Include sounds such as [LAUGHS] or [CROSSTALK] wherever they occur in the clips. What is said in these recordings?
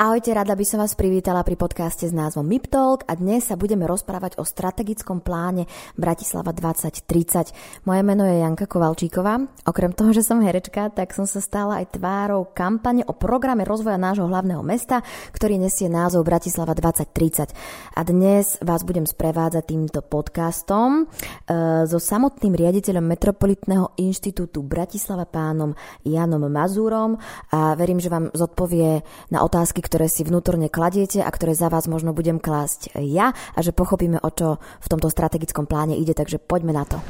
Ahojte, rada by som vás privítala pri podcaste s názvom MIP Talk a dnes sa budeme rozprávať o strategickom pláne Bratislava 2030. Moje meno je Janka Kovalčíková. Okrem toho, že som herečka, tak som sa stala aj tvárou kampane o programe rozvoja nášho hlavného mesta, ktorý nesie názov Bratislava 2030. A dnes vás budem sprevádzať týmto podcastom e, so samotným riaditeľom Metropolitného inštitútu Bratislava pánom Janom Mazúrom a verím, že vám zodpovie na otázky, ktoré si vnútorne kladiete a ktoré za vás možno budem klásť ja a že pochopíme, o čo v tomto strategickom pláne ide, takže poďme na to.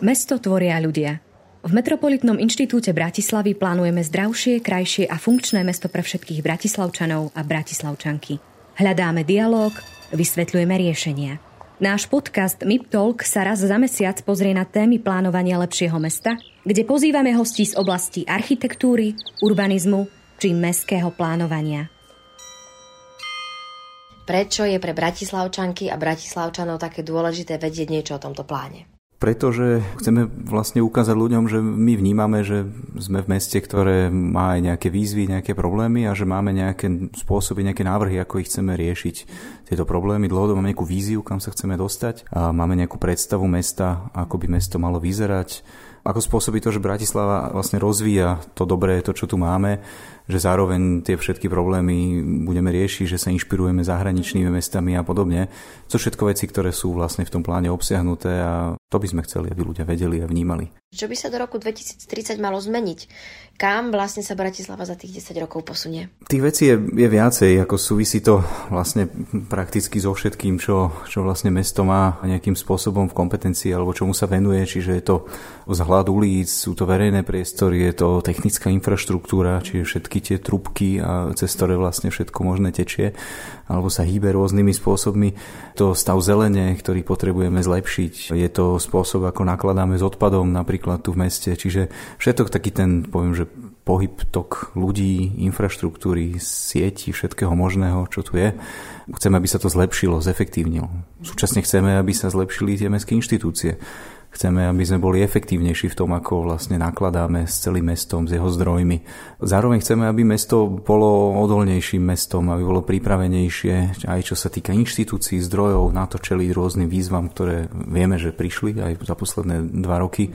Mesto tvoria ľudia. V Metropolitnom inštitúte Bratislavy plánujeme zdravšie, krajšie a funkčné mesto pre všetkých bratislavčanov a bratislavčanky. Hľadáme dialog, vysvetľujeme riešenia. Náš podcast MIP Talk sa raz za mesiac pozrie na témy plánovania lepšieho mesta, kde pozývame hostí z oblasti architektúry, urbanizmu, či mestského plánovania. Prečo je pre Bratislavčanky a Bratislavčanov také dôležité vedieť niečo o tomto pláne? Pretože chceme vlastne ukázať ľuďom, že my vnímame, že sme v meste, ktoré má aj nejaké výzvy, nejaké problémy a že máme nejaké spôsoby, nejaké návrhy, ako ich chceme riešiť. Tieto problémy dlhodobo máme nejakú víziu, kam sa chceme dostať a máme nejakú predstavu mesta, ako by mesto malo vyzerať ako spôsobí to, že Bratislava vlastne rozvíja to dobré, to, čo tu máme, že zároveň tie všetky problémy budeme riešiť, že sa inšpirujeme zahraničnými mestami a podobne. To všetko veci, ktoré sú vlastne v tom pláne obsiahnuté a to by sme chceli, aby ľudia vedeli a vnímali. Čo by sa do roku 2030 malo zmeniť? Kam vlastne sa Bratislava za tých 10 rokov posunie? Tých vecí je, je viacej, ako súvisí to vlastne prakticky so všetkým, čo, čo vlastne mesto má nejakým spôsobom v kompetencii alebo čomu sa venuje, čiže je to zhľad ulic, sú to verejné priestory, je to technická infraštruktúra, čiže všetky tie trubky, a cez ktoré vlastne všetko možné tečie alebo sa hýbe rôznymi spôsobmi. To stav zelene, ktorý potrebujeme zlepšiť, je to spôsob, ako nakladáme s odpadom napríklad tu v meste, čiže všetok taký ten, poviem, že pohyb tok ľudí, infraštruktúry, sieti, všetkého možného, čo tu je. Chceme, aby sa to zlepšilo, zefektívnilo. Súčasne chceme, aby sa zlepšili tie mestské inštitúcie. Chceme, aby sme boli efektívnejší v tom, ako vlastne nakladáme s celým mestom, s jeho zdrojmi. Zároveň chceme, aby mesto bolo odolnejším mestom, aby bolo pripravenejšie, aj čo sa týka inštitúcií, zdrojov, na to čeliť rôznym výzvam, ktoré vieme, že prišli aj za posledné dva roky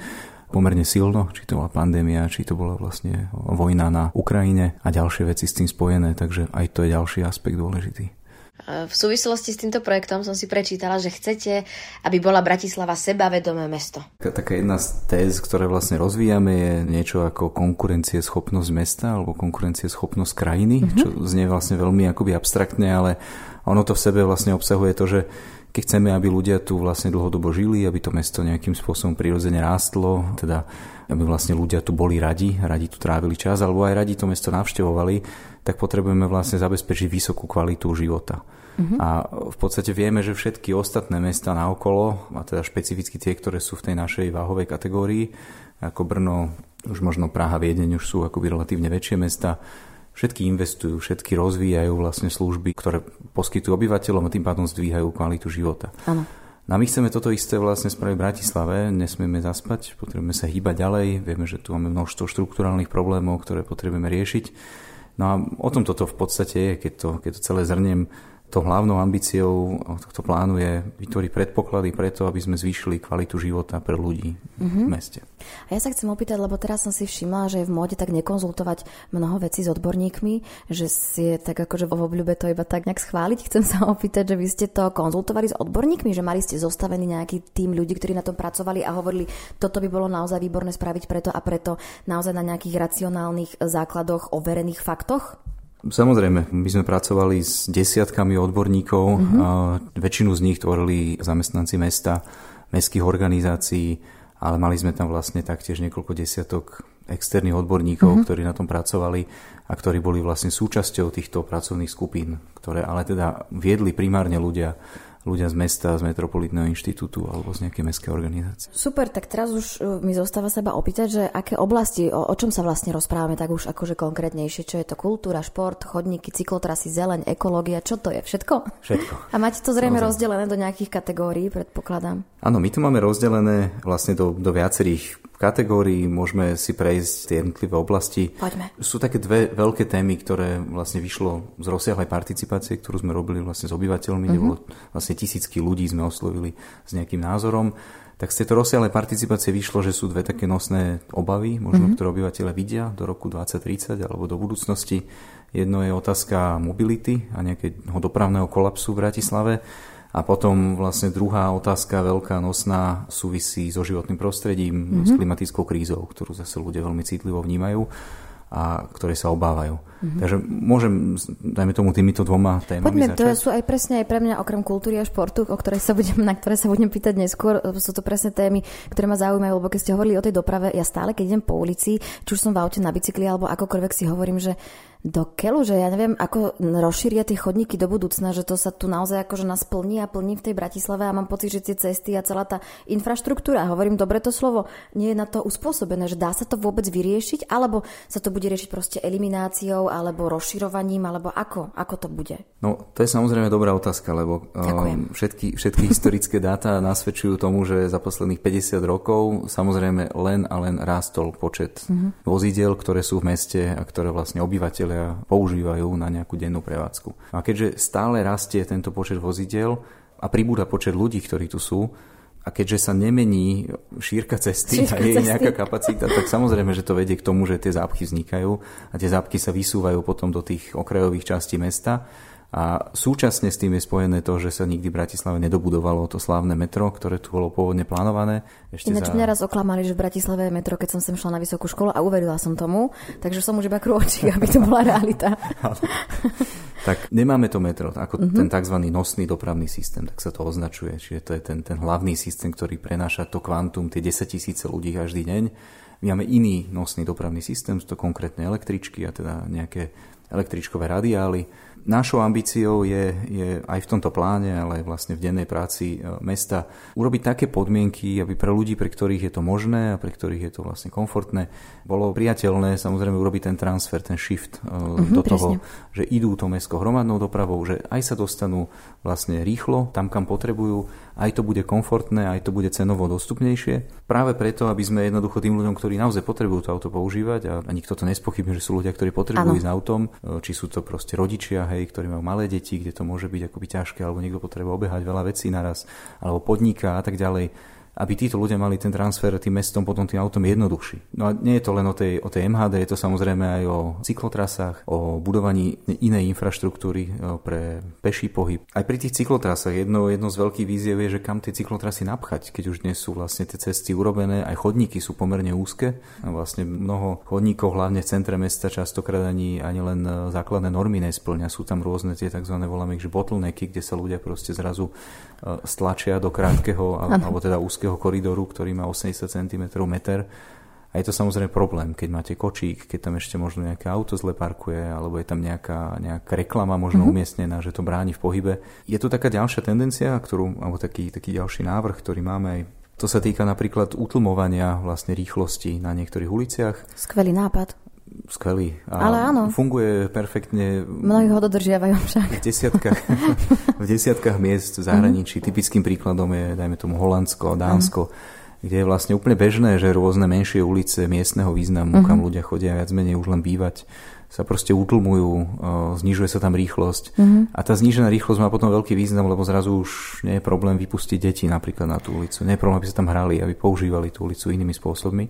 pomerne silno, či to bola pandémia, či to bola vlastne vojna na Ukrajine a ďalšie veci s tým spojené, takže aj to je ďalší aspekt dôležitý. V súvislosti s týmto projektom som si prečítala, že chcete, aby bola Bratislava sebavedomé mesto. Taká jedna z téz, ktoré vlastne rozvíjame, je niečo ako konkurencieschopnosť mesta alebo konkurencieschopnosť krajiny, mm-hmm. čo znie vlastne veľmi akoby abstraktne, ale ono to v sebe vlastne obsahuje to, že keď chceme, aby ľudia tu vlastne dlhodobo žili, aby to mesto nejakým spôsobom prirodzene rástlo, teda aby vlastne ľudia tu boli radi, radi tu trávili čas, alebo aj radi to mesto navštevovali, tak potrebujeme vlastne zabezpečiť vysokú kvalitu života. Uh-huh. A v podstate vieme, že všetky ostatné mesta naokolo, a teda špecificky tie, ktoré sú v tej našej váhovej kategórii, ako Brno, už možno Praha, Viedeň už sú akoby relatívne väčšie mesta, Všetky investujú, všetky rozvíjajú vlastne služby, ktoré poskytujú obyvateľom a tým pádom zdvíhajú kvalitu života. Áno. No a my chceme toto isté vlastne spraviť v Bratislave, nesmieme zaspať, potrebujeme sa hýbať ďalej, vieme, že tu máme množstvo štruktúrálnych problémov, ktoré potrebujeme riešiť. No a o tom toto v podstate je, keď to, keď to celé zhrniem, to hlavnou ambíciou tohto plánu je vytvoriť predpoklady preto, aby sme zvýšili kvalitu života pre ľudí mm-hmm. v meste. A ja sa chcem opýtať, lebo teraz som si všimla, že je v móde tak nekonzultovať mnoho vecí s odborníkmi, že si je tak akože vo obľúbe to iba tak nejak schváliť. Chcem sa opýtať, že vy ste to konzultovali s odborníkmi, že mali ste zostavený nejaký tým ľudí, ktorí na tom pracovali a hovorili, toto by bolo naozaj výborné spraviť preto a preto naozaj na nejakých racionálnych základoch, overených faktoch? Samozrejme, my sme pracovali s desiatkami odborníkov, mm-hmm. väčšinu z nich tvorili zamestnanci mesta, mestských organizácií, ale mali sme tam vlastne taktiež niekoľko desiatok externých odborníkov, mm-hmm. ktorí na tom pracovali a ktorí boli vlastne súčasťou týchto pracovných skupín, ktoré ale teda viedli primárne ľudia ľudia z mesta, z Metropolitného inštitútu alebo z nejakej mestskej organizácie. Super, tak teraz už e, mi zostáva seba opýtať, že aké oblasti, o, o čom sa vlastne rozprávame tak už akože konkrétnejšie, čo je to kultúra, šport, chodníky, cyklotrasy, zeleň, ekológia, čo to je? Všetko? Všetko. A máte to zrejme Samozrejme. rozdelené do nejakých kategórií, predpokladám? Áno, my to máme rozdelené vlastne do, do viacerých kategórií, môžeme si prejsť tie jednotlivé oblasti. Poďme. Sú také dve veľké témy, ktoré vlastne vyšlo z rozsiahlej participácie, ktorú sme robili vlastne s obyvateľmi, mm-hmm. bolo vlastne tisícky ľudí sme oslovili s nejakým názorom. Tak z tejto rozsiahlej participácie vyšlo, že sú dve také nosné obavy, možno mm-hmm. ktoré obyvateľe vidia do roku 2030 alebo do budúcnosti. Jedno je otázka mobility a nejakého dopravného kolapsu v Bratislave a potom vlastne druhá otázka, veľká nosná, súvisí so životným prostredím, mm-hmm. s klimatickou krízou, ktorú zase ľudia veľmi citlivo vnímajú a ktoré sa obávajú. Mm-hmm. Takže môžem, dajme tomu, týmito dvoma témami Poďme, začať. to sú aj presne aj pre mňa, okrem kultúry a športu, o ktorej sa budem, na ktoré sa budem pýtať neskôr, sú to presne témy, ktoré ma zaujímajú, lebo keď ste hovorili o tej doprave, ja stále, keď idem po ulici, či už som v aute na bicykli, alebo akokoľvek si hovorím, že do keľu, že ja neviem, ako rozšíria tie chodníky do budúcna, že to sa tu naozaj akože nás plní a plní v tej Bratislave a mám pocit, že tie cesty a celá tá infraštruktúra, hovorím dobre to slovo, nie je na to uspôsobené, že dá sa to vôbec vyriešiť, alebo sa to bude riešiť proste elimináciou, alebo rozširovaním, alebo ako, ako to bude? No, to je samozrejme dobrá otázka, lebo um, všetky, všetky historické dáta nasvedčujú tomu, že za posledných 50 rokov samozrejme len a len rástol počet mm-hmm. vozidel, ktoré sú v meste a ktoré vlastne obyvateľ obyvateľia používajú na nejakú dennú prevádzku. A keďže stále rastie tento počet vozidel a pribúda počet ľudí, ktorí tu sú, a keďže sa nemení šírka cesty šírka a je cesty. nejaká kapacita, tak samozrejme, že to vedie k tomu, že tie zápchy vznikajú a tie zápchy sa vysúvajú potom do tých okrajových častí mesta a súčasne s tým je spojené to, že sa nikdy v Bratislave nedobudovalo to slávne metro, ktoré tu bolo pôvodne plánované. Ešte Ináč za... mňa raz oklamali, že v Bratislave je metro, keď som sem šla na vysokú školu a uverila som tomu, takže som už iba krôčik, [LAUGHS] aby to bola realita. Tak nemáme to metro, ako uh-huh. ten tzv. nosný dopravný systém, tak sa to označuje. Čiže to je ten, ten hlavný systém, ktorý prenáša to kvantum, tie 10 tisíce ľudí každý deň. My máme iný nosný dopravný systém, sú to konkrétne električky a teda nejaké električkové radiály Našou ambíciou je, je aj v tomto pláne, ale aj vlastne v dennej práci e, mesta urobiť také podmienky, aby pre ľudí, pre ktorých je to možné a pre ktorých je to vlastne komfortné, bolo priateľné samozrejme urobiť ten transfer, ten shift uh-huh, do toho, presne. že idú to mesto hromadnou dopravou, že aj sa dostanú vlastne rýchlo tam, kam potrebujú, aj to bude komfortné, aj to bude cenovo dostupnejšie. Práve preto, aby sme jednoducho tým ľuďom, ktorí naozaj potrebujú to auto používať, a, nikto to nespochybne, že sú ľudia, ktorí potrebujú ano. ísť autom, e, či sú to proste rodičia, hej, ktorí majú malé deti, kde to môže byť akoby ťažké, alebo niekto potrebuje obehať veľa vecí naraz, alebo podniká a tak ďalej aby títo ľudia mali ten transfer tým mestom potom tým autom jednoduchší. No a nie je to len o tej, o tej MHD, je to samozrejme aj o cyklotrasách, o budovaní inej infraštruktúry e, pre peší pohyb. Aj pri tých cyklotrasách jedno, jedno z veľkých víziev je, že kam tie cyklotrasy napchať, keď už dnes sú vlastne tie cesty urobené, aj chodníky sú pomerne úzke. A vlastne mnoho chodníkov, hlavne v centre mesta, častokrát ani, ani len e, základné normy nesplňa. Sú tam rôzne tie tzv. voláme ich bottlenecky, kde sa ľudia proste zrazu e, stlačia do krátkeho alebo teda úzkeho úzkeho koridoru, ktorý má 80 cm meter. A je to samozrejme problém, keď máte kočík, keď tam ešte možno nejaké auto zle parkuje, alebo je tam nejaká, nejaká reklama možno mm-hmm. umiestnená, že to bráni v pohybe. Je tu taká ďalšia tendencia, ktorú, alebo taký, taký ďalší návrh, ktorý máme aj to sa týka napríklad utlmovania vlastne rýchlosti na niektorých uliciach. Skvelý nápad skvelý. A Ale áno. Funguje perfektne. Mnohí ho dodržiavajú však. V desiatkách, [LAUGHS] v desiatkách miest v zahraničí. Mm-hmm. Typickým príkladom je, dajme tomu, Holandsko, Dánsko, mm-hmm. kde je vlastne úplne bežné, že rôzne menšie ulice miestneho významu, mm-hmm. kam ľudia chodia viac menej už len bývať, sa proste utlmujú, znižuje sa tam rýchlosť. Mm-hmm. A tá znížená rýchlosť má potom veľký význam, lebo zrazu už nie je problém vypustiť deti napríklad na tú ulicu. Nie je problém, aby sa tam hrali, aby používali tú ulicu inými spôsobmi.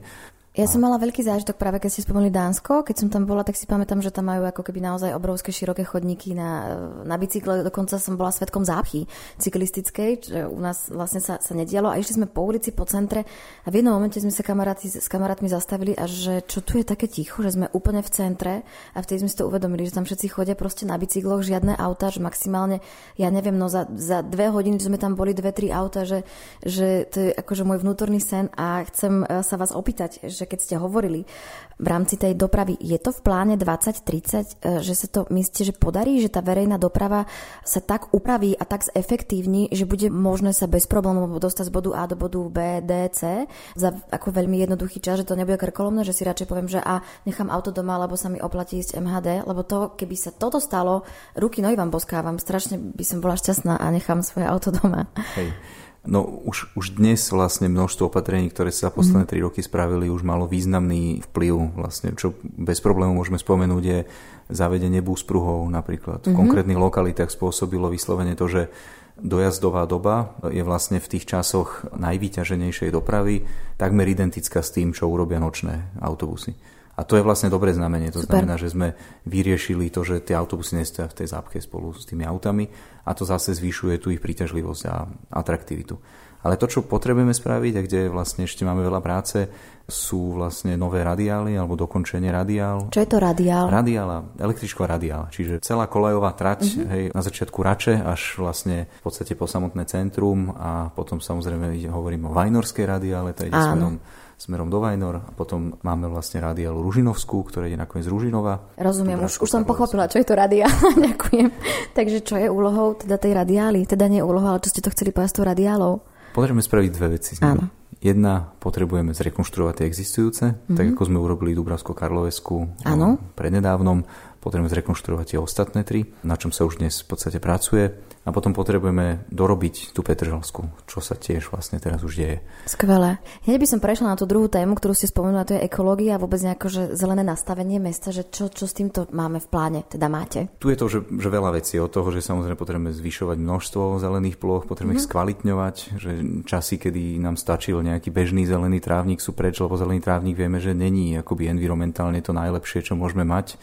Ja som mala veľký zážitok práve keď ste spomenuli Dánsko. Keď som tam bola, tak si pamätám, že tam majú ako keby naozaj obrovské široké chodníky na, na bicykle. Dokonca som bola svetkom zápchy cyklistickej, že u nás vlastne sa, sa nedialo. A išli sme po ulici, po centre a v jednom momente sme sa kamaráti, s kamarátmi zastavili a že čo tu je také ticho, že sme úplne v centre a vtedy sme si to uvedomili, že tam všetci chodia proste na bicykloch, žiadne auta, že maximálne, ja neviem, no za, za dve hodiny sme tam boli dve, tri auta, že, že to je akože môj vnútorný sen a chcem e, sa vás opýtať, že že keď ste hovorili v rámci tej dopravy, je to v pláne 2030, e, že sa to myslíte, že podarí, že tá verejná doprava sa tak upraví a tak zefektívni, že bude možné sa bez problémov dostať z bodu A do bodu B, D, C za ako veľmi jednoduchý čas, že to nebude krkolomné, že si radšej poviem, že a nechám auto doma, lebo sa mi oplatí ísť MHD, lebo to, keby sa toto stalo, ruky nohy vám boskávam, strašne by som bola šťastná a nechám svoje auto doma. Hej. No už, už dnes vlastne množstvo opatrení, ktoré sa posledné mm. 3 roky spravili, už malo významný vplyv. Vlastne, čo bez problémov môžeme spomenúť je zavedenie búspruhov napríklad. Mm-hmm. V mhm. konkrétnych lokalitách spôsobilo vyslovene to, že dojazdová doba je vlastne v tých časoch najvyťaženejšej dopravy takmer identická s tým, čo urobia nočné autobusy. A to je vlastne dobré znamenie. To Super. znamená, že sme vyriešili to, že tie autobusy nestoja v tej zápche spolu s tými autami a to zase zvyšuje tu ich príťažlivosť a atraktivitu. Ale to, čo potrebujeme spraviť a kde vlastne ešte máme veľa práce, sú vlastne nové radiály alebo dokončenie radiál. Čo je to radiál? Radiála, električková radiála, čiže celá kolejová trať, uh-huh. hej, na začiatku Rače až vlastne v podstate po samotné centrum a potom samozrejme hovorím o Vajnorskej radiále, to ide smerom smerom do Vajnor a potom máme vlastne radiálu Ružinovskú, ktorá je nakoniec Ružinova. Rozumiem, už, už som pochopila, čo je to radiál. [LAUGHS] Ďakujem. Takže čo je úlohou teda tej radiály? Teda nie úloha, ale čo ste to chceli povedať s tou radiálou? Potrebujeme spraviť dve veci. Áno. Jedna, potrebujeme zrekonštruovať tie existujúce, mm-hmm. tak ako sme urobili Dubravsko-Karlovesku prednedávnom potrebujeme zrekonštruovať tie ostatné tri, na čom sa už dnes v podstate pracuje a potom potrebujeme dorobiť tú Petržalsku, čo sa tiež vlastne teraz už deje. Skvelé. Hneď by som prešla na tú druhú tému, ktorú ste spomenuli, a to je ekológia a vôbec nejako že zelené nastavenie mesta, že čo, čo s týmto máme v pláne, teda máte? Tu je to, že, že veľa vecí od toho, že samozrejme potrebujeme zvyšovať množstvo zelených ploch, potrebujeme mm-hmm. ich mhm. skvalitňovať, že časy, kedy nám stačil nejaký bežný zelený trávnik sú preč, lebo zelený trávnik vieme, že není akoby environmentálne to najlepšie, čo môžeme mať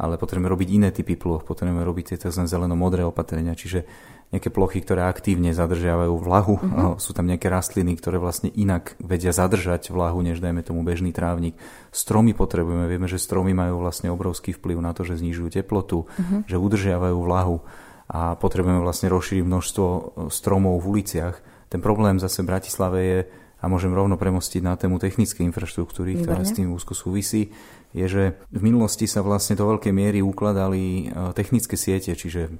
ale potrebujeme robiť iné typy ploch, potrebujeme robiť tie tzv. zeleno-modré opatrenia, čiže nejaké plochy, ktoré aktívne zadržiavajú vlahu, uh-huh. [LAUGHS] sú tam nejaké rastliny, ktoré vlastne inak vedia zadržať vlahu, než dajme tomu bežný trávnik. Stromy potrebujeme, vieme, že stromy majú vlastne obrovský vplyv na to, že znižujú teplotu, uh-huh. že udržiavajú vlahu a potrebujeme vlastne rozšíriť množstvo e, stromov v uliciach. Ten problém zase v Bratislave je, a môžem rovno premostiť na tému technickej infraštruktúry, ktorá s tým úzko súvisí, je, že v minulosti sa vlastne do veľkej miery ukladali e, technické siete, čiže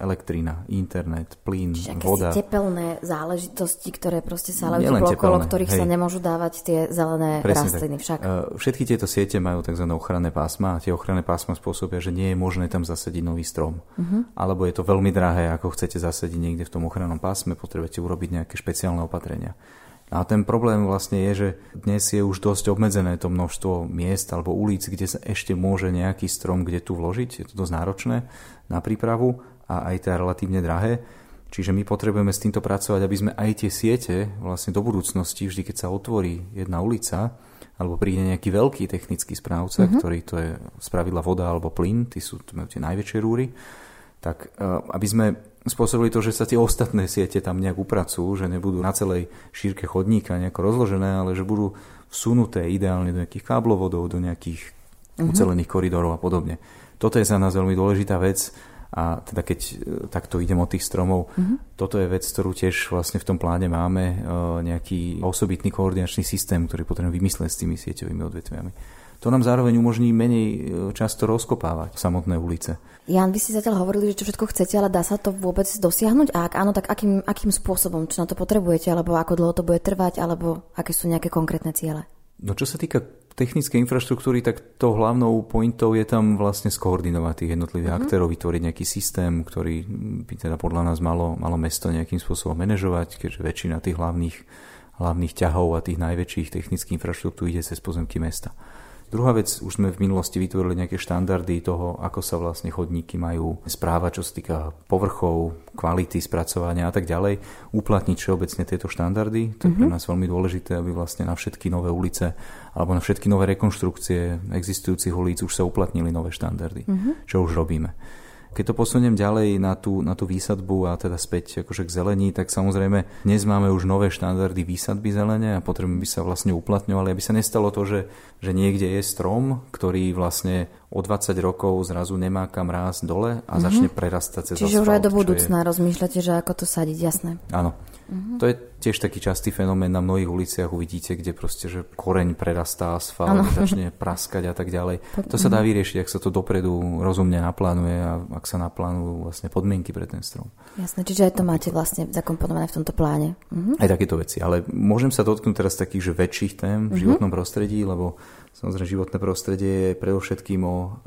elektrina, internet, plyn, Čiže voda. tepelné záležitosti, ktoré proste sa lejú okolo ktorých hej. sa nemôžu dávať tie zelené Presne rastliny. Tak. Však. E, všetky tieto siete majú tzv. ochranné pásma a tie ochranné pásma spôsobia, že nie je možné tam zasadiť nový strom. Uh-huh. Alebo je to veľmi drahé, ako chcete zasadiť niekde v tom ochrannom pásme, potrebujete urobiť nejaké špeciálne opatrenia. A ten problém vlastne je, že dnes je už dosť obmedzené to množstvo miest alebo ulic, kde sa ešte môže nejaký strom kde tu vložiť. Je to dosť náročné na prípravu a aj teda relatívne drahé. Čiže my potrebujeme s týmto pracovať, aby sme aj tie siete vlastne do budúcnosti, vždy keď sa otvorí jedna ulica, alebo príde nejaký veľký technický správca, mm-hmm. ktorý to je spravidla voda alebo plyn, tí sú tie najväčšie rúry, tak e, aby sme spôsobili to, že sa tie ostatné siete tam nejak upracujú, že nebudú na celej šírke chodníka nejako rozložené, ale že budú vsunuté ideálne do nejakých káblovodov, do nejakých uh-huh. ucelených koridorov a podobne. Toto je za nás veľmi dôležitá vec a teda keď e, takto idem od tých stromov, uh-huh. toto je vec, ktorú tiež vlastne v tom pláne máme, e, nejaký osobitný koordinačný systém, ktorý potrebujeme vymysleť s tými sieťovými odvetviami to nám zároveň umožní menej e, často rozkopávať samotné ulice. Jan, vy si zatiaľ hovorili, že čo všetko chcete, ale dá sa to vôbec dosiahnuť? A ak áno, tak akým, akým spôsobom? Čo na to potrebujete? Alebo ako dlho to bude trvať? Alebo aké sú nejaké konkrétne ciele? No čo sa týka technickej infraštruktúry, tak to hlavnou pointou je tam vlastne skoordinovať tých jednotlivých uh-huh. aktérov, vytvoriť nejaký systém, ktorý by teda podľa nás malo, malo mesto nejakým spôsobom manažovať, keďže väčšina tých hlavných, hlavných ťahov a tých najväčších technických infraštruktúr ide cez pozemky mesta. Druhá vec, už sme v minulosti vytvorili nejaké štandardy toho, ako sa vlastne chodníky majú správať, čo sa týka povrchov, kvality spracovania a tak ďalej. Uplatniť všeobecne tieto štandardy, to je pre mhm. nás veľmi dôležité, aby vlastne na všetky nové ulice alebo na všetky nové rekonštrukcie existujúcich ulic už sa uplatnili nové štandardy, mm-hmm. čo už robíme. Keď to posuniem ďalej na tú, na tú výsadbu a teda späť akože k zelení, tak samozrejme dnes máme už nové štandardy výsadby zelene a potrebujeme by sa vlastne uplatňovali, aby sa nestalo to, že, že niekde je strom, ktorý vlastne o 20 rokov zrazu nemá kam rásť dole a mm-hmm. začne prerastať cez Čiže asfalt, už aj do budúcna je... rozmýšľate, že ako to sadiť, jasné. Áno. Mm-hmm. To je tiež taký častý fenomén na mnohých uliciach, uvidíte, kde proste, že koreň prerastá asfalt, začne praskať a tak ďalej. [LAUGHS] To sa dá vyriešiť, ak sa to dopredu rozumne naplánuje a ak sa naplánujú vlastne podmienky pre ten strom. Jasné, čiže aj to máte vlastne zakomponované v tomto pláne. Mm-hmm. Aj takéto veci, ale môžem sa dotknúť teraz takých že väčších tém v mm-hmm. životnom prostredí, lebo Samozrejme, životné prostredie je predovšetkým o,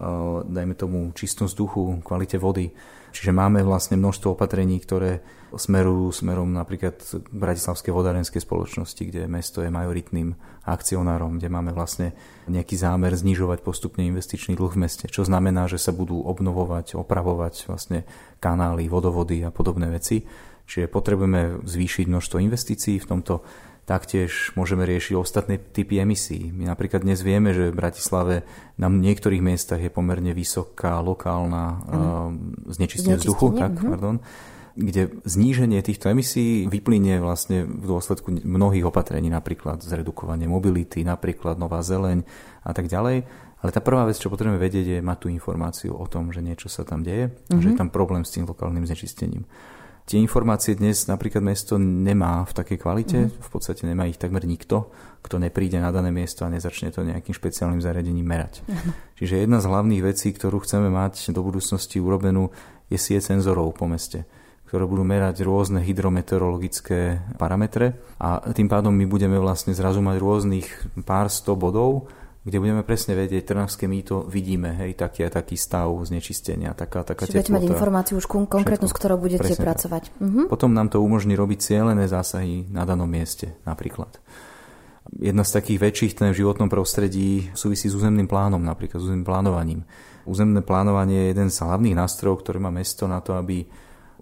dajme tomu, čistom vzduchu, kvalite vody. Čiže máme vlastne množstvo opatrení, ktoré smerujú smerom napríklad Bratislavské vodárenské spoločnosti, kde mesto je majoritným akcionárom, kde máme vlastne nejaký zámer znižovať postupne investičný dlh v meste, čo znamená, že sa budú obnovovať, opravovať vlastne kanály, vodovody a podobné veci. Čiže potrebujeme zvýšiť množstvo investícií v tomto Taktiež môžeme riešiť ostatné typy emisí. My napríklad dnes vieme, že v Bratislave na niektorých miestach je pomerne vysoká lokálna uh, znečistenie vzduchu, tak, uh-huh. pardon, kde zníženie týchto emisí vyplynie vlastne v dôsledku mnohých opatrení, napríklad zredukovanie mobility, napríklad nová zeleň a tak ďalej. Ale tá prvá vec, čo potrebujeme vedieť, je mať tú informáciu o tom, že niečo sa tam deje, uh-huh. že je tam problém s tým lokálnym znečistením. Tie informácie dnes napríklad mesto nemá v takej kvalite, mm. v podstate nemá ich takmer nikto, kto nepríde na dané miesto a nezačne to nejakým špeciálnym zariadením merať. Mm. Čiže jedna z hlavných vecí, ktorú chceme mať do budúcnosti urobenú, je sieť senzorov po meste ktoré budú merať rôzne hydrometeorologické parametre a tým pádom my budeme vlastne zrazu mať rôznych pár sto bodov, kde budeme presne vedieť, Trnavské mýto vidíme, hej, taký a taký stav znečistenia, taká, taká Čiže teplota. mať informáciu už konkrétnu, s ktorou budete presne pracovať. Mhm. Potom nám to umožní robiť cieľené zásahy na danom mieste, napríklad. Jedna z takých väčších v životnom prostredí súvisí s územným plánom, napríklad s územným plánovaním. Územné plánovanie je jeden z hlavných nástrojov, ktorý má mesto na to, aby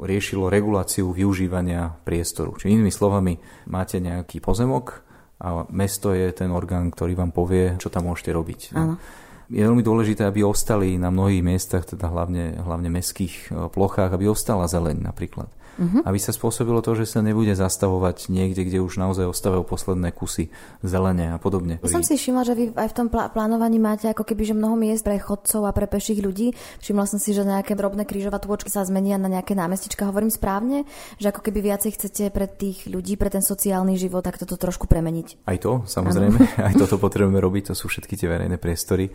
riešilo reguláciu využívania priestoru. Čiže inými slovami, máte nejaký pozemok, a mesto je ten orgán, ktorý vám povie, čo tam môžete robiť. No. Je veľmi dôležité, aby ostali na mnohých miestach, teda hlavne, hlavne mestských e, plochách, aby ostala zeleň napríklad uh-huh. aby sa spôsobilo to, že sa nebude zastavovať niekde, kde už naozaj ostávajú posledné kusy zelene a podobne. Ja som si všimla, že vy aj v tom plá- plánovaní máte ako keby že mnoho miest pre chodcov a pre peších ľudí. Všimla som si, že nejaké drobné krížovatôčky sa zmenia na nejaké námestička. Hovorím správne, že ako keby viacej chcete pre tých ľudí, pre ten sociálny život, tak toto trošku premeniť. Aj to, samozrejme, ano. [LAUGHS] aj toto potrebujeme robiť, to sú všetky tie verejné priestory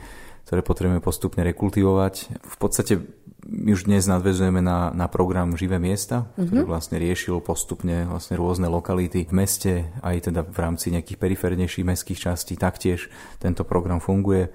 ktoré potrebujeme postupne rekultivovať. V podstate my už dnes nadvezujeme na, na program Živé miesta, mm-hmm. ktorý vlastne riešil postupne vlastne rôzne lokality v meste, aj teda v rámci nejakých periférnejších mestských častí. Taktiež tento program funguje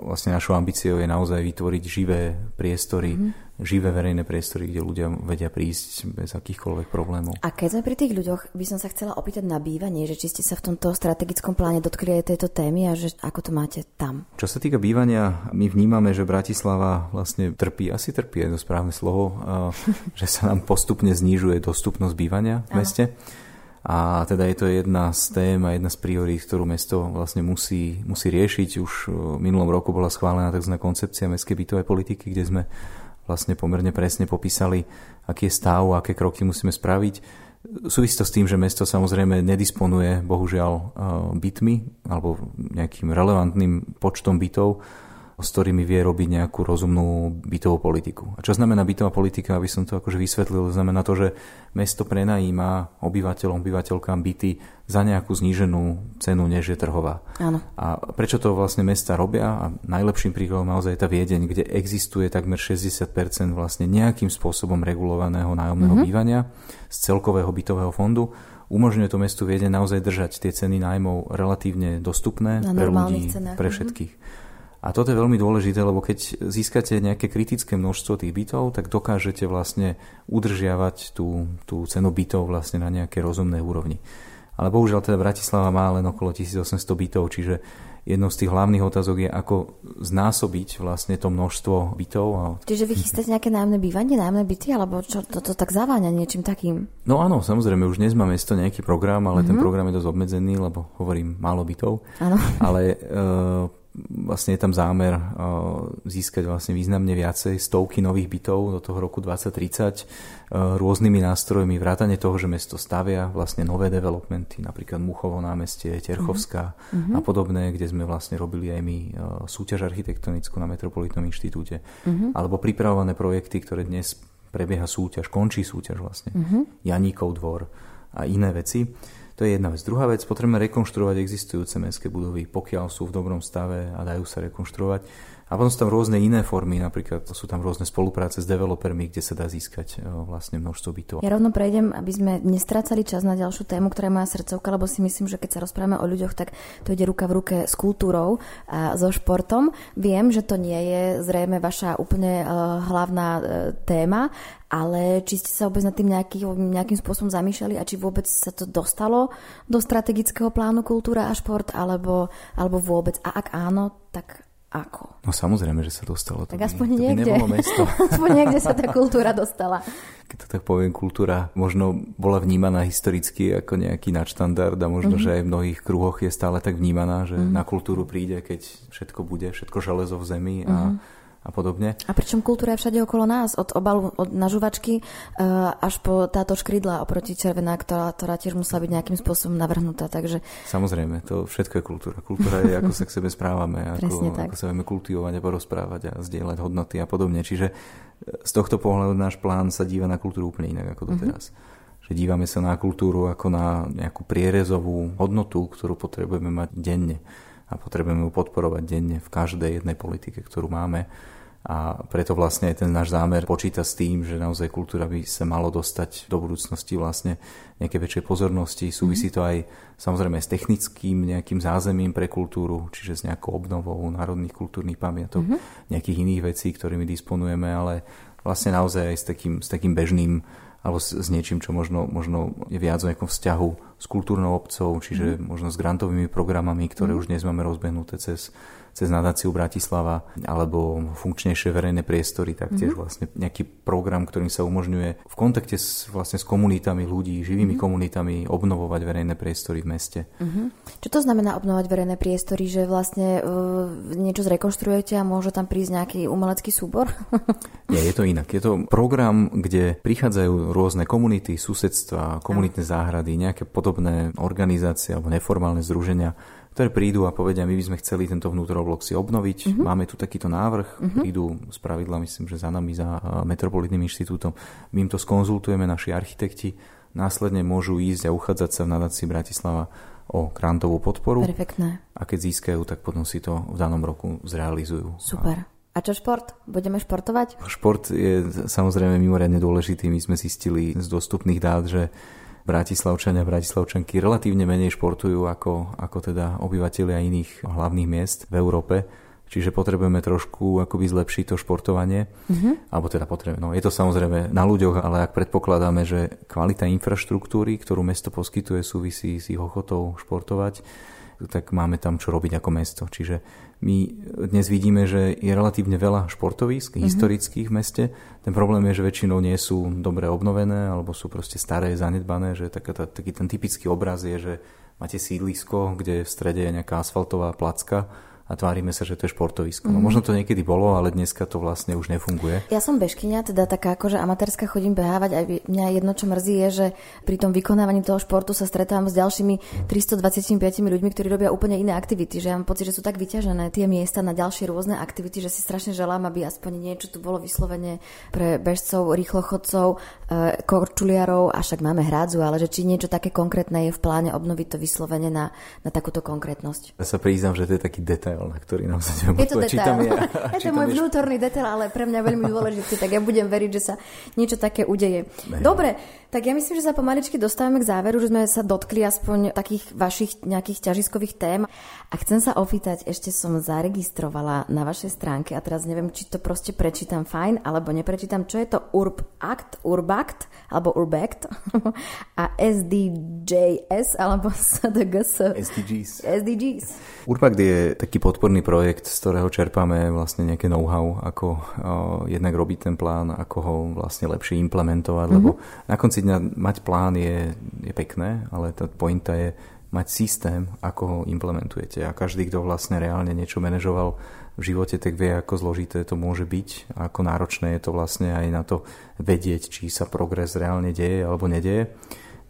vlastne našou ambíciou je naozaj vytvoriť živé priestory, mm-hmm. živé verejné priestory, kde ľudia vedia prísť bez akýchkoľvek problémov. A keď sme pri tých ľuďoch, by som sa chcela opýtať na bývanie, že či ste sa v tomto strategickom pláne dotkli aj tejto témy a že ako to máte tam? Čo sa týka bývania, my vnímame, že Bratislava vlastne trpí, asi trpí je to správne slovo, [LAUGHS] že sa nám postupne znižuje dostupnosť bývania v meste. Aha a teda je to jedna z tém a jedna z priorít, ktorú mesto vlastne musí, musí riešiť. Už v minulom roku bola schválená tzv. koncepcia mestskej bytovej politiky, kde sme vlastne pomerne presne popísali, aký je stav, aké kroky musíme spraviť. Súvisí to s tým, že mesto samozrejme nedisponuje bohužiaľ bytmi alebo nejakým relevantným počtom bytov, s ktorými vie robiť nejakú rozumnú bytovú politiku. A čo znamená bytová politika, aby som to akože vysvetlil, znamená to, že mesto prenajíma obyvateľom, obyvateľkám byty za nejakú zníženú cenu, než je trhová. Áno. A prečo to vlastne mesta robia? A najlepším príkladom naozaj je tá Viedeň, kde existuje takmer 60% vlastne nejakým spôsobom regulovaného nájomného mm-hmm. bývania z celkového bytového fondu umožňuje to mestu Viedeň naozaj držať tie ceny nájmov relatívne dostupné pre ľudí, cenách. pre mhm. všetkých. A toto je veľmi dôležité, lebo keď získate nejaké kritické množstvo tých bytov, tak dokážete vlastne udržiavať tú, tú cenu bytov vlastne na nejaké rozumnej úrovni. Ale bohužiaľ teda Bratislava má len okolo 1800 bytov, čiže jednou z tých hlavných otázok je, ako znásobiť vlastne to množstvo bytov. A... Čiže vy chystáte nejaké nájomné bývanie, nájomné byty, alebo čo to, to tak zaváňa niečím takým? No áno, samozrejme, už dnes máme mesto nejaký program, ale mm-hmm. ten mhm. program je dosť obmedzený, lebo hovorím málo bytov. Áno. Ale [LAUGHS] e, vlastne je tam zámer získať vlastne významne viacej stovky nových bytov do toho roku 2030 rôznymi nástrojmi, vrátane toho, že mesto stavia vlastne nové developmenty, napríklad Muchovo námestie, Terchovská mm-hmm. a podobné, kde sme vlastne robili aj my súťaž architektonickú na Metropolitnom inštitúte, mm-hmm. alebo pripravované projekty, ktoré dnes prebieha súťaž, končí súťaž vlastne, mm-hmm. Janíkov dvor a iné veci. To je jedna vec. Druhá vec, potrebujeme rekonštruovať existujúce mestské budovy, pokiaľ sú v dobrom stave a dajú sa rekonštruovať. A potom sú tam rôzne iné formy, napríklad sú tam rôzne spolupráce s developermi, kde sa dá získať e, vlastne množstvo bytov. Ja rovno prejdem, aby sme nestrácali čas na ďalšiu tému, ktorá je moja srdcovka, lebo si myslím, že keď sa rozprávame o ľuďoch, tak to ide ruka v ruke s kultúrou a so športom. Viem, že to nie je zrejme vaša úplne uh, hlavná uh, téma, ale či ste sa vôbec nad tým nejaký, nejakým spôsobom zamýšľali a či vôbec sa to dostalo do strategického plánu kultúra a šport, alebo, alebo vôbec. A ak áno, tak ako? No samozrejme, že sa dostalo. Tak to aspoň by, niekde. To by mesto. [LAUGHS] aspoň niekde sa tá kultúra dostala. Keď to tak poviem, kultúra možno bola vnímaná historicky ako nejaký nadštandard a možno, mm-hmm. že aj v mnohých kruhoch je stále tak vnímaná, že mm-hmm. na kultúru príde, keď všetko bude, všetko železo v zemi a mm-hmm a podobne. A pričom kultúra je všade okolo nás, od obalu od nažuvačky uh, až po táto škrydla oproti červená, ktorá, ktorá tiež musela byť nejakým spôsobom navrhnutá. Takže... Samozrejme, to všetko je kultúra. Kultúra je, ako sa k sebe správame, [LAUGHS] ako, ako sa vieme kultivovať a porozprávať a zdieľať hodnoty a podobne. Čiže eh, z tohto pohľadu náš plán sa díva na kultúru úplne inak ako doteraz. Mm-hmm. Že dívame sa na kultúru ako na nejakú prierezovú hodnotu, ktorú potrebujeme mať denne a potrebujeme ju podporovať denne v každej jednej politike, ktorú máme a preto vlastne ten náš zámer počíta s tým, že naozaj kultúra by sa malo dostať do budúcnosti vlastne nejaké väčšej pozornosti. Súvisí to aj samozrejme s technickým nejakým zázemím pre kultúru, čiže s nejakou obnovou národných kultúrnych pamiatok, mm-hmm. nejakých iných vecí, ktorými disponujeme, ale vlastne naozaj aj s takým, s takým bežným alebo s, s niečím, čo možno, možno je viac o nejakom vzťahu s kultúrnou obcov, čiže mm. možno s grantovými programami, ktoré mm. už dnes máme rozbehnuté cez cez nadáciu Bratislava alebo funkčnejšie verejné priestory, tak tiež mm-hmm. vlastne nejaký program, ktorým sa umožňuje v kontakte s, vlastne s komunitami ľudí, živými mm-hmm. komunitami obnovovať verejné priestory v meste. Mm-hmm. Čo to znamená obnovať verejné priestory, že vlastne uh, niečo zrekonštruujete a môže tam prísť nejaký umelecký súbor? Nie, je to inak. Je to program, kde prichádzajú rôzne komunity, susedstva, komunitné záhrady, nejaké podobné organizácie alebo neformálne združenia ktoré prídu a povedia, my by sme chceli tento vnútroblok si obnoviť. Uh-huh. Máme tu takýto návrh, uh-huh. prídu z pravidla, myslím, že za nami, za Metropolitným inštitútom. My im to skonzultujeme, naši architekti, následne môžu ísť a uchádzať sa v nadácii Bratislava o grantovú podporu. Perfektné. A keď získajú, tak potom si to v danom roku zrealizujú. Super. A čo šport? Budeme športovať? Šport je samozrejme mimoriadne dôležitý. My sme zistili z dostupných dát, že Bratislavčania, Bratislavčanky relatívne menej športujú ako, ako teda obyvateľia iných hlavných miest v Európe. Čiže potrebujeme trošku akoby zlepšiť to športovanie. Mm-hmm. Alebo teda potrebujeme. No, je to samozrejme na ľuďoch, ale ak predpokladáme, že kvalita infraštruktúry, ktorú mesto poskytuje, súvisí s ich ochotou športovať, tak máme tam čo robiť ako mesto. Čiže my dnes vidíme, že je relatívne veľa športovísk mm-hmm. historických v meste. Ten problém je, že väčšinou nie sú dobre obnovené alebo sú proste staré, zanedbané, že taká, tá, taký ten typický obraz je, že máte sídlisko, kde v strede je nejaká asfaltová placka a tvárime sa, že to je športovisko. Mm-hmm. No mhm. možno to niekedy bolo, ale dneska to vlastne už nefunguje. Ja som bežkynia, teda taká akože amatérska chodím behávať a mňa jedno, čo mrzí, je, že pri tom vykonávaní toho športu sa stretávam s ďalšími 325 ľuďmi, ktorí robia úplne iné aktivity. Že ja mám pocit, že sú tak vyťažené tie miesta na ďalšie rôzne aktivity, že si strašne želám, aby aspoň niečo tu bolo vyslovene pre bežcov, rýchlochodcov, e, korčuliarov, a však máme hrádzu, ale že či niečo také konkrétne je v pláne obnoviť to vyslovene na, na takúto konkrétnosť. Ja sa priznám, že to je taký detail detail, na ktorý sa Je to detail. Ja, [LAUGHS] je to môj vnútorný detail, ale pre mňa veľmi dôležitý, tak ja budem veriť, že sa niečo také udeje. Dobre, tak ja myslím, že sa pomaličky dostávame k záveru, že sme sa dotkli aspoň takých vašich nejakých ťažiskových tém. A chcem sa opýtať, ešte som zaregistrovala na vašej stránke a teraz neviem, či to proste prečítam fajn, alebo neprečítam, čo je to Urb Act, Urbact, alebo Urbact [LAUGHS] a SDJS, alebo [LAUGHS] SDGS. SDGs. SDGs. Urbact je taký podporný projekt, z ktorého čerpáme vlastne nejaké know-how, ako o, jednak robiť ten plán, ako ho vlastne lepšie implementovať, mm-hmm. lebo na konci dňa mať plán je, je pekné, ale tá pointa je mať systém, ako ho implementujete. A každý, kto vlastne reálne niečo manažoval v živote, tak vie, ako zložité to môže byť a ako náročné je to vlastne aj na to vedieť, či sa progres reálne deje alebo nedieje.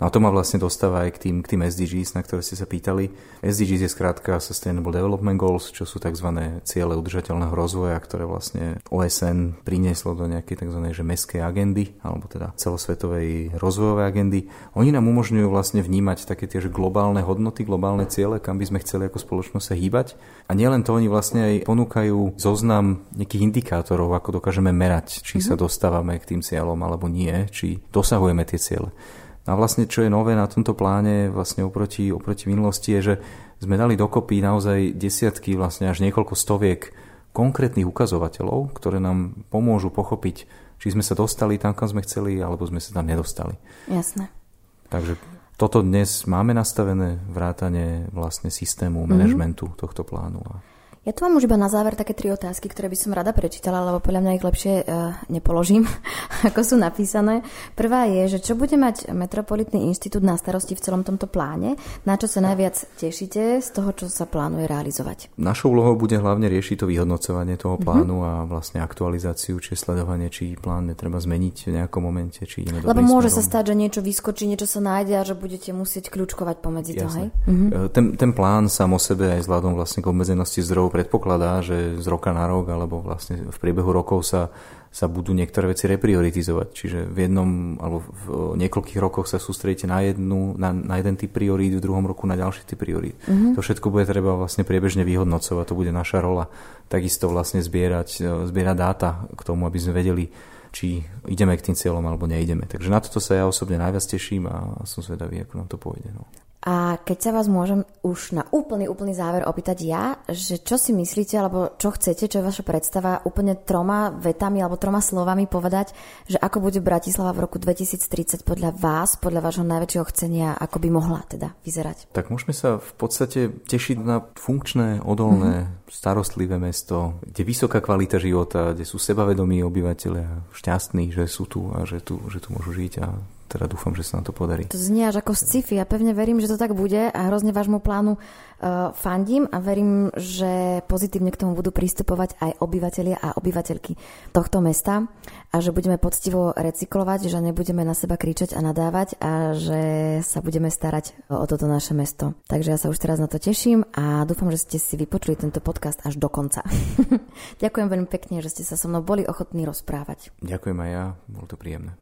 No a to ma vlastne dostáva aj k tým, k tým SDGs, na ktoré ste sa pýtali. SDGs je skrátka Sustainable Development Goals, čo sú tzv. ciele udržateľného rozvoja, ktoré vlastne OSN prinieslo do nejakej tzv. Že meskej agendy, alebo teda celosvetovej rozvojovej agendy. Oni nám umožňujú vlastne vnímať také tie globálne hodnoty, globálne ciele, kam by sme chceli ako spoločnosť sa hýbať. A nielen to, oni vlastne aj ponúkajú zoznam nejakých indikátorov, ako dokážeme merať, či mm-hmm. sa dostávame k tým cieľom alebo nie, či dosahujeme tie ciele. A vlastne čo je nové na tomto pláne vlastne oproti, oproti minulosti je, že sme dali dokopy naozaj desiatky, vlastne až niekoľko stoviek konkrétnych ukazovateľov, ktoré nám pomôžu pochopiť, či sme sa dostali tam, kam sme chceli, alebo sme sa tam nedostali. Jasné. Takže toto dnes máme nastavené vrátanie vlastne systému, mm-hmm. manažmentu tohto plánu. A ja tu mám už iba na záver také tri otázky, ktoré by som rada prečítala, lebo podľa mňa ich lepšie uh, nepoložím, [LAUGHS] ako sú napísané. Prvá je, že čo bude mať Metropolitný inštitút na starosti v celom tomto pláne, na čo sa najviac tešíte z toho, čo sa plánuje realizovať? Našou úlohou bude hlavne riešiť to vyhodnocovanie toho mhm. plánu mm-hmm. a vlastne aktualizáciu, či sledovanie, či plán netreba zmeniť v nejakom momente, či ideme Lebo môže smerom. sa stať, že niečo vyskočí, niečo sa nájde a že budete musieť kľúčkovať pomedzi Jasne. to, hej? Mm-hmm. Ten, ten plán sám o sebe aj vzhľadom vlastne k obmedzenosti zdrojov predpokladá, že z roka na rok alebo vlastne v priebehu rokov sa, sa budú niektoré veci reprioritizovať. Čiže v jednom alebo v niekoľkých rokoch sa sústredíte na, jednu, na, na jeden typ priorít, v druhom roku na ďalší typ priorít. Mm-hmm. To všetko bude treba vlastne priebežne vyhodnocovať, to bude naša rola. Takisto vlastne zbierať, zbierať dáta k tomu, aby sme vedeli, či ideme k tým cieľom alebo neideme. Takže na toto sa ja osobne najviac teším a som zvedavý, ako nám to pôjde. No. A keď sa vás môžem už na úplný, úplný záver opýtať ja, že čo si myslíte, alebo čo chcete, čo je vaša predstava, úplne troma vetami alebo troma slovami povedať, že ako bude Bratislava v roku 2030 podľa vás, podľa vášho najväčšieho chcenia, ako by mohla teda vyzerať? Tak môžeme sa v podstate tešiť na funkčné, odolné, mm-hmm. starostlivé mesto, kde vysoká kvalita života, kde sú sebavedomí obyvateľia, šťastní, že sú tu a že tu, že tu môžu žiť a teda dúfam, že sa nám to podarí. To znie až ako sci-fi. Ja pevne verím, že to tak bude a hrozne vášmu plánu uh, fandím a verím, že pozitívne k tomu budú pristupovať aj obyvateľia a obyvateľky tohto mesta a že budeme poctivo recyklovať, že nebudeme na seba kričať a nadávať a že sa budeme starať o toto naše mesto. Takže ja sa už teraz na to teším a dúfam, že ste si vypočuli tento podcast až do konca. [LAUGHS] Ďakujem veľmi pekne, že ste sa so mnou boli ochotní rozprávať. Ďakujem aj ja, bolo to príjemné.